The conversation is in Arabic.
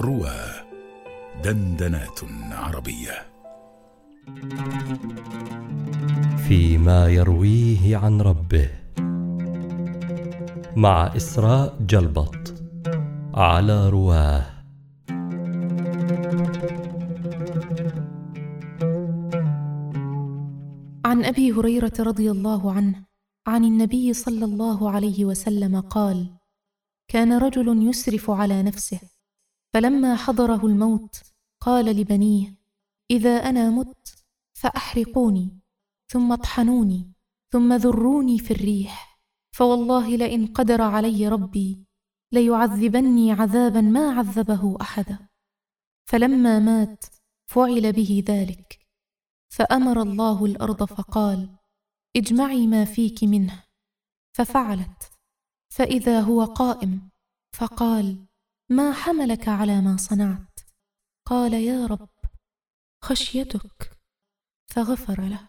روى دندنات عربية. فيما يرويه عن ربه. مع إسراء جلبط على رواه. عن أبي هريرة رضي الله عنه عن النبي صلى الله عليه وسلم قال كان رجل يسرف على نفسه فلما حضره الموت قال لبنيه إذا أنا مت فأحرقوني ثم اطحنوني ثم ذروني في الريح فوالله لئن قدر علي ربي ليعذبني عذابا ما عذبه أحدا. فلما مات فعل به ذلك فأمر الله الأرض فقال اجمعي ما فيك منه. ففعلت فإذا هو قائم فقال ما حملك على ما صنعت؟ قال يا رب خشيتك. فغفر له.